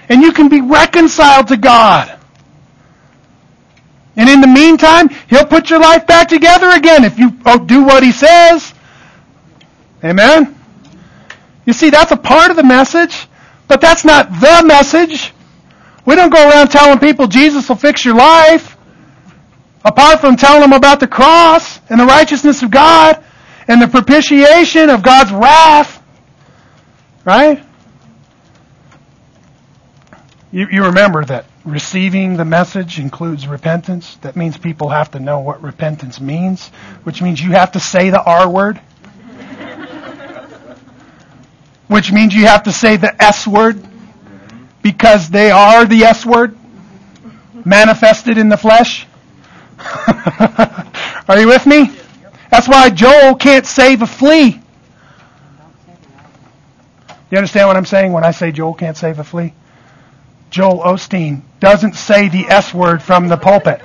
And you can be reconciled to God. And in the meantime, He'll put your life back together again if you oh, do what He says. Amen? You see, that's a part of the message. But that's not the message. We don't go around telling people Jesus will fix your life. Apart from telling them about the cross and the righteousness of God and the propitiation of God's wrath. Right? You, you remember that receiving the message includes repentance. That means people have to know what repentance means, which means you have to say the R word which means you have to say the S word because they are the S word manifested in the flesh. are you with me? That's why Joel can't save a flea. You understand what I'm saying when I say Joel can't save a flea? Joel Osteen doesn't say the S word from the pulpit.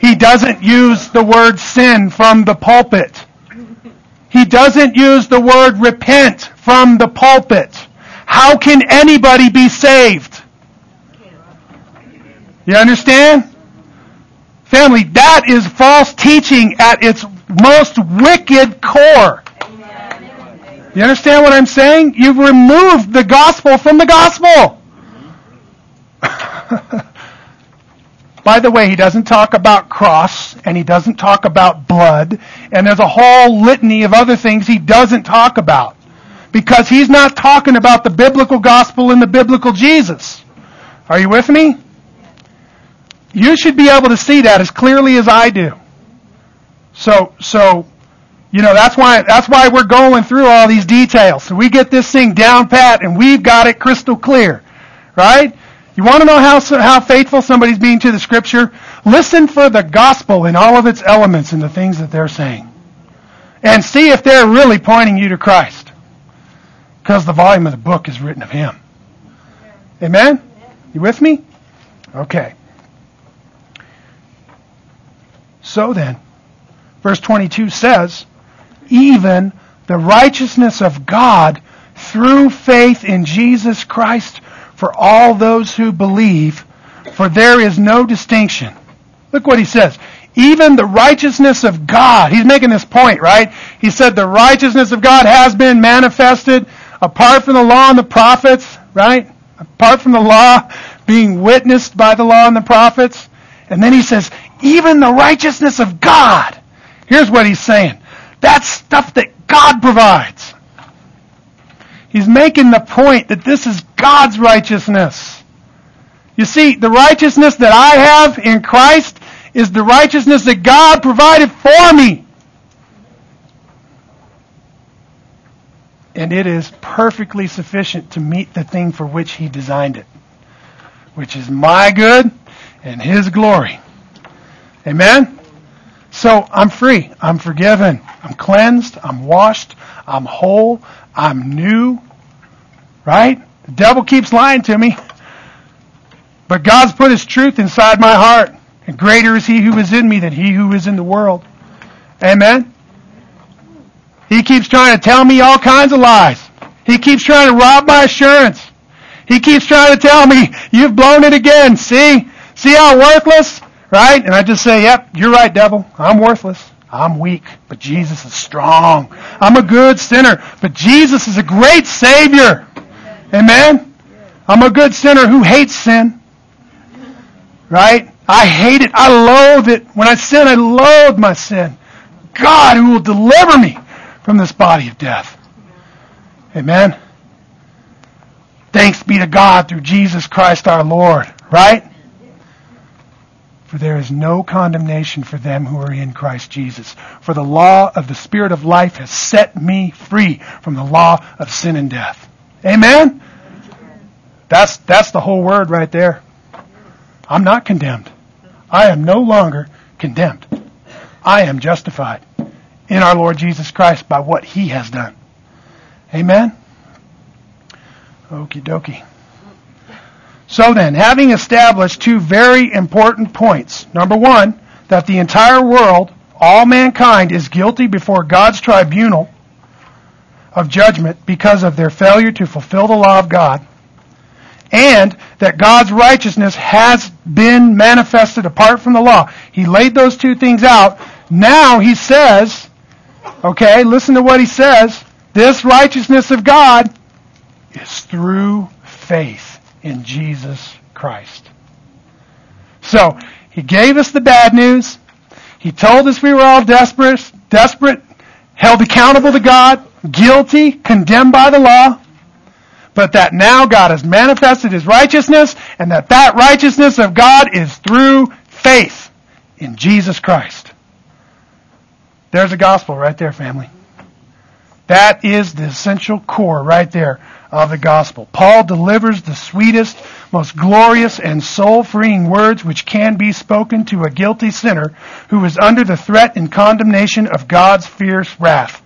He doesn't use the word sin from the pulpit. He doesn't use the word repent from the pulpit. How can anybody be saved? You understand? Family, that is false teaching at its most wicked core. You understand what I'm saying? You've removed the gospel from the gospel. By the way, he doesn't talk about cross and he doesn't talk about blood and there's a whole litany of other things he doesn't talk about because he's not talking about the biblical gospel and the biblical Jesus. Are you with me? You should be able to see that as clearly as I do. So, so, you know, that's why, that's why we're going through all these details. So we get this thing down pat and we've got it crystal clear. Right? You want to know how, how faithful somebody's being to the scripture? Listen for the gospel in all of its elements and the things that they're saying. And see if they're really pointing you to Christ. Because the volume of the book is written of Him. Amen? You with me? Okay. So then, verse 22 says, even the righteousness of God through faith in Jesus Christ for all those who believe, for there is no distinction. Look what he says. Even the righteousness of God. He's making this point, right? He said the righteousness of God has been manifested apart from the law and the prophets, right? Apart from the law being witnessed by the law and the prophets. And then he says, even the righteousness of God. Here's what he's saying. That's stuff that God provides. He's making the point that this is God's righteousness. You see, the righteousness that I have in Christ is the righteousness that God provided for me. And it is perfectly sufficient to meet the thing for which He designed it, which is my good and His glory. Amen? So I'm free. I'm forgiven. I'm cleansed. I'm washed. I'm whole. I'm new. Right? The devil keeps lying to me. But God's put his truth inside my heart. And greater is he who is in me than he who is in the world. Amen? He keeps trying to tell me all kinds of lies. He keeps trying to rob my assurance. He keeps trying to tell me, you've blown it again. See? See how worthless? Right? And I just say, yep, you're right, devil. I'm worthless. I'm weak, but Jesus is strong. I'm a good sinner, but Jesus is a great Savior. Amen? I'm a good sinner who hates sin. Right? I hate it. I loathe it. When I sin, I loathe my sin. God who will deliver me from this body of death. Amen? Thanks be to God through Jesus Christ our Lord. Right? For there is no condemnation for them who are in Christ Jesus. For the law of the Spirit of life has set me free from the law of sin and death. Amen? That's, that's the whole word right there. I'm not condemned. I am no longer condemned. I am justified in our Lord Jesus Christ by what He has done. Amen? Okie dokie. So then, having established two very important points. Number one, that the entire world, all mankind, is guilty before God's tribunal of judgment because of their failure to fulfill the law of God and that God's righteousness has been manifested apart from the law. He laid those two things out. Now he says, okay, listen to what he says. This righteousness of God is through faith in Jesus Christ. So, he gave us the bad news. He told us we were all desperate, desperate, held accountable to God, guilty, condemned by the law but that now God has manifested his righteousness and that that righteousness of God is through faith in Jesus Christ. There's the gospel right there, family. That is the essential core right there of the gospel. Paul delivers the sweetest, most glorious, and soul-freeing words which can be spoken to a guilty sinner who is under the threat and condemnation of God's fierce wrath.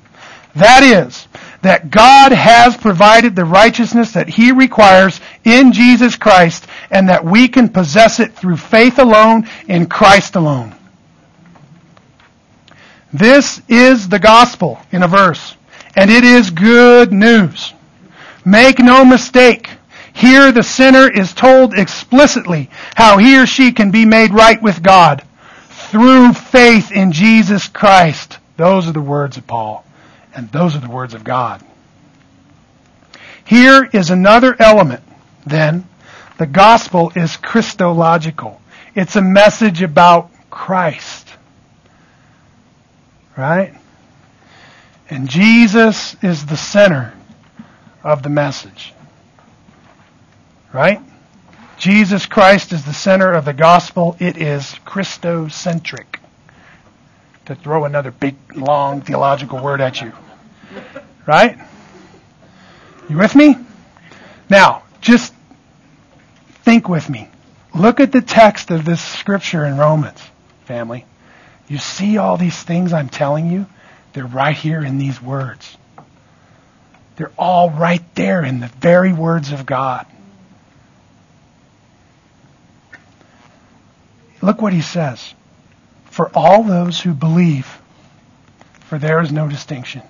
That is, that God has provided the righteousness that He requires in Jesus Christ and that we can possess it through faith alone in Christ alone. This is the gospel in a verse, and it is good news. Make no mistake. Here the sinner is told explicitly how he or she can be made right with God through faith in Jesus Christ. Those are the words of Paul. And those are the words of God. Here is another element, then. The gospel is Christological. It's a message about Christ. Right? And Jesus is the center of the message. Right? Jesus Christ is the center of the gospel. It is Christocentric. To throw another big, long theological word at you. Right? You with me? Now, just think with me. Look at the text of this scripture in Romans, family. You see all these things I'm telling you? They're right here in these words. They're all right there in the very words of God. Look what he says. For all those who believe, for there is no distinction.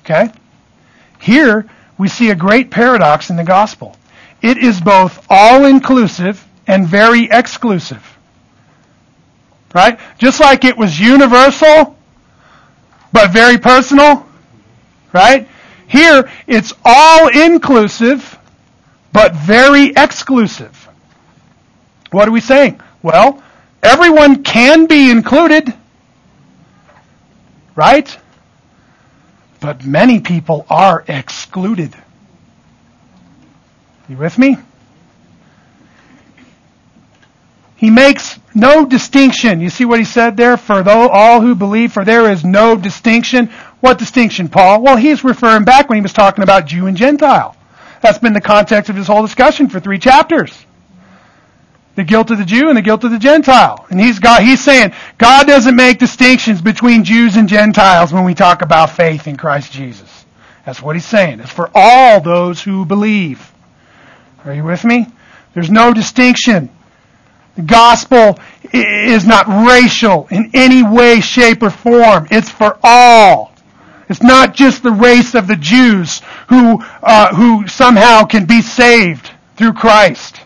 Okay? Here, we see a great paradox in the gospel. It is both all inclusive and very exclusive. Right? Just like it was universal, but very personal. Right? Here, it's all inclusive, but very exclusive. What are we saying? Well, everyone can be included. Right? But many people are excluded. You with me? He makes no distinction. You see what he said there? For though all who believe, for there is no distinction. What distinction, Paul? Well, he's referring back when he was talking about Jew and Gentile. That's been the context of his whole discussion for three chapters the guilt of the Jew and the guilt of the Gentile. And he's got, he's saying God doesn't make distinctions between Jews and Gentiles when we talk about faith in Christ Jesus. That's what he's saying. It's for all those who believe. Are you with me? There's no distinction. The gospel is not racial in any way, shape, or form. It's for all. It's not just the race of the Jews who, uh, who somehow can be saved through Christ.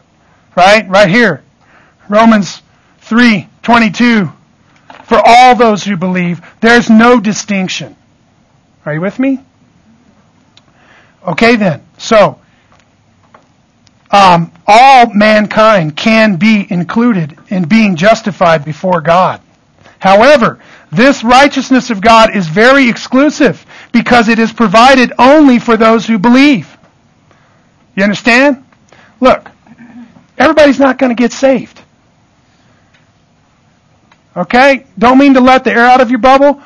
Right? Right here. Romans 3, 22 for all those who believe. There's no distinction. Are you with me? Okay then. So, um, all mankind can be included in being justified before God. However, this righteousness of God is very exclusive because it is provided only for those who believe. You understand? Look, everybody's not going to get saved. Okay? Don't mean to let the air out of your bubble,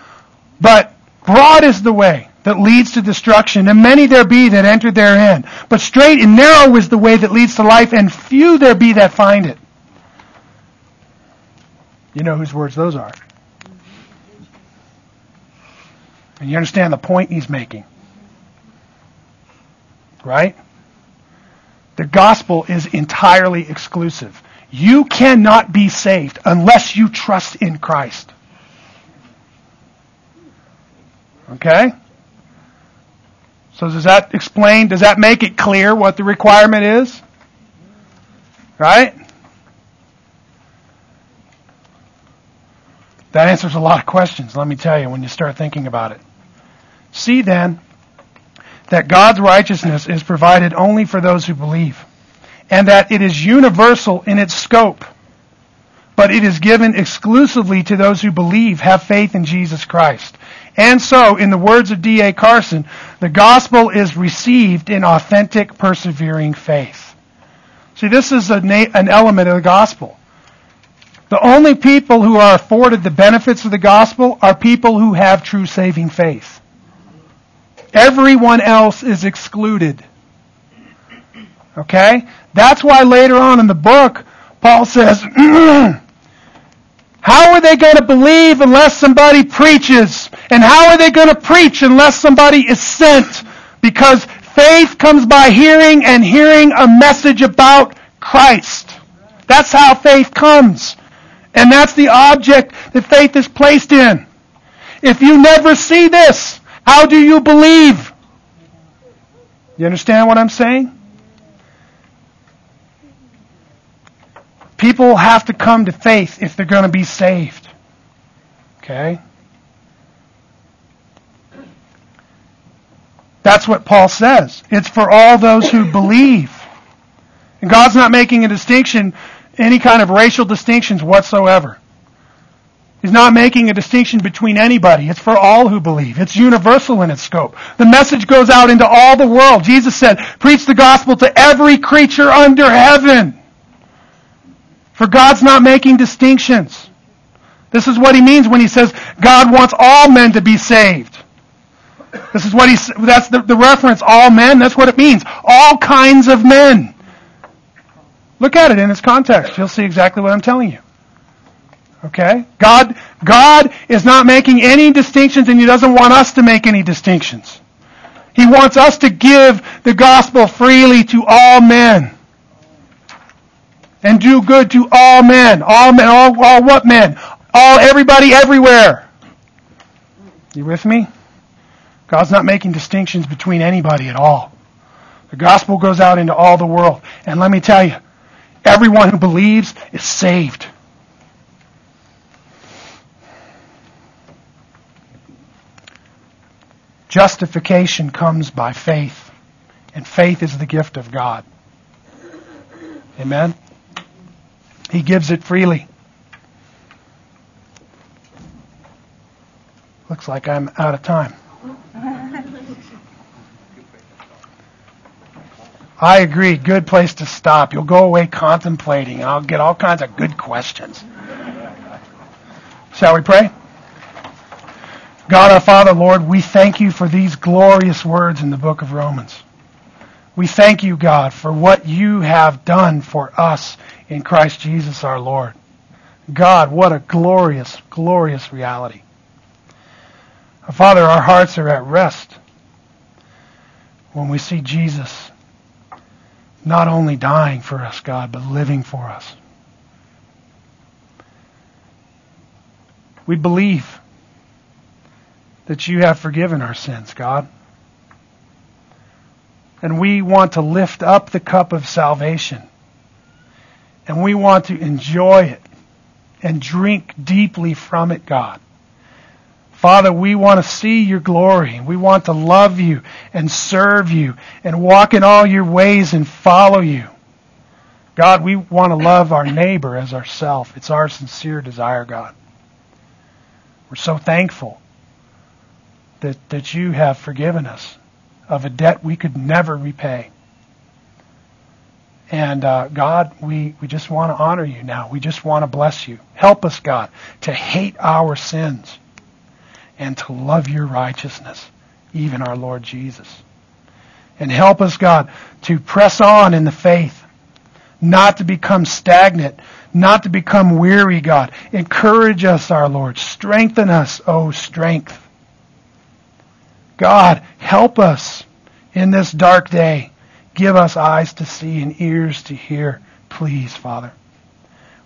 but broad is the way that leads to destruction, and many there be that enter therein. But straight and narrow is the way that leads to life, and few there be that find it. You know whose words those are. And you understand the point he's making. Right? The gospel is entirely exclusive. You cannot be saved unless you trust in Christ. Okay? So does that explain, does that make it clear what the requirement is? Right? That answers a lot of questions, let me tell you, when you start thinking about it. See then that God's righteousness is provided only for those who believe, and that it is universal in its scope, but it is given exclusively to those who believe, have faith in Jesus Christ. And so, in the words of D.A. Carson, the gospel is received in authentic, persevering faith. See, this is na- an element of the gospel. The only people who are afforded the benefits of the gospel are people who have true saving faith. Everyone else is excluded. Okay? That's why later on in the book, Paul says, How are they going to believe unless somebody preaches? And how are they going to preach unless somebody is sent? Because faith comes by hearing and hearing a message about Christ. That's how faith comes. And that's the object that faith is placed in. If you never see this, how do you believe? You understand what I'm saying? People have to come to faith if they're going to be saved. Okay? That's what Paul says. It's for all those who believe. And God's not making a distinction, any kind of racial distinctions whatsoever. He's not making a distinction between anybody. It's for all who believe. It's universal in its scope. The message goes out into all the world. Jesus said, preach the gospel to every creature under heaven. For God's not making distinctions. This is what he means when he says God wants all men to be saved. This is what he that's the, the reference, all men, that's what it means. All kinds of men. Look at it in its context. You'll see exactly what I'm telling you. Okay? God, God is not making any distinctions and He doesn't want us to make any distinctions. He wants us to give the gospel freely to all men and do good to all men. All men, all, all what men? All, everybody, everywhere. You with me? God's not making distinctions between anybody at all. The gospel goes out into all the world. And let me tell you, everyone who believes is saved. Justification comes by faith, and faith is the gift of God. Amen? He gives it freely. Looks like I'm out of time. I agree. Good place to stop. You'll go away contemplating. and I'll get all kinds of good questions. Shall we pray? God our Father, Lord, we thank you for these glorious words in the book of Romans. We thank you, God, for what you have done for us in Christ Jesus our Lord. God, what a glorious, glorious reality. Father, our hearts are at rest when we see Jesus not only dying for us, God, but living for us. We believe that you have forgiven our sins, God. And we want to lift up the cup of salvation and we want to enjoy it and drink deeply from it, God. Father, we want to see your glory. We want to love you and serve you and walk in all your ways and follow you. God, we want to love our neighbor as ourself. It's our sincere desire, God. We're so thankful that, that you have forgiven us of a debt we could never repay. And uh, God, we, we just want to honor you now. We just want to bless you. Help us, God, to hate our sins and to love your righteousness, even our Lord Jesus. And help us, God, to press on in the faith, not to become stagnant, not to become weary, God. Encourage us, our Lord. Strengthen us, O oh strength. God, help us in this dark day Give us eyes to see and ears to hear, please, Father.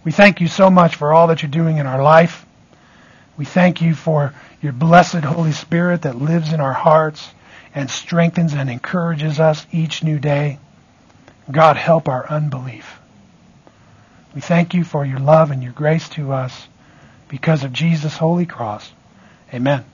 We thank you so much for all that you're doing in our life. We thank you for your blessed Holy Spirit that lives in our hearts and strengthens and encourages us each new day. God, help our unbelief. We thank you for your love and your grace to us because of Jesus' holy cross. Amen.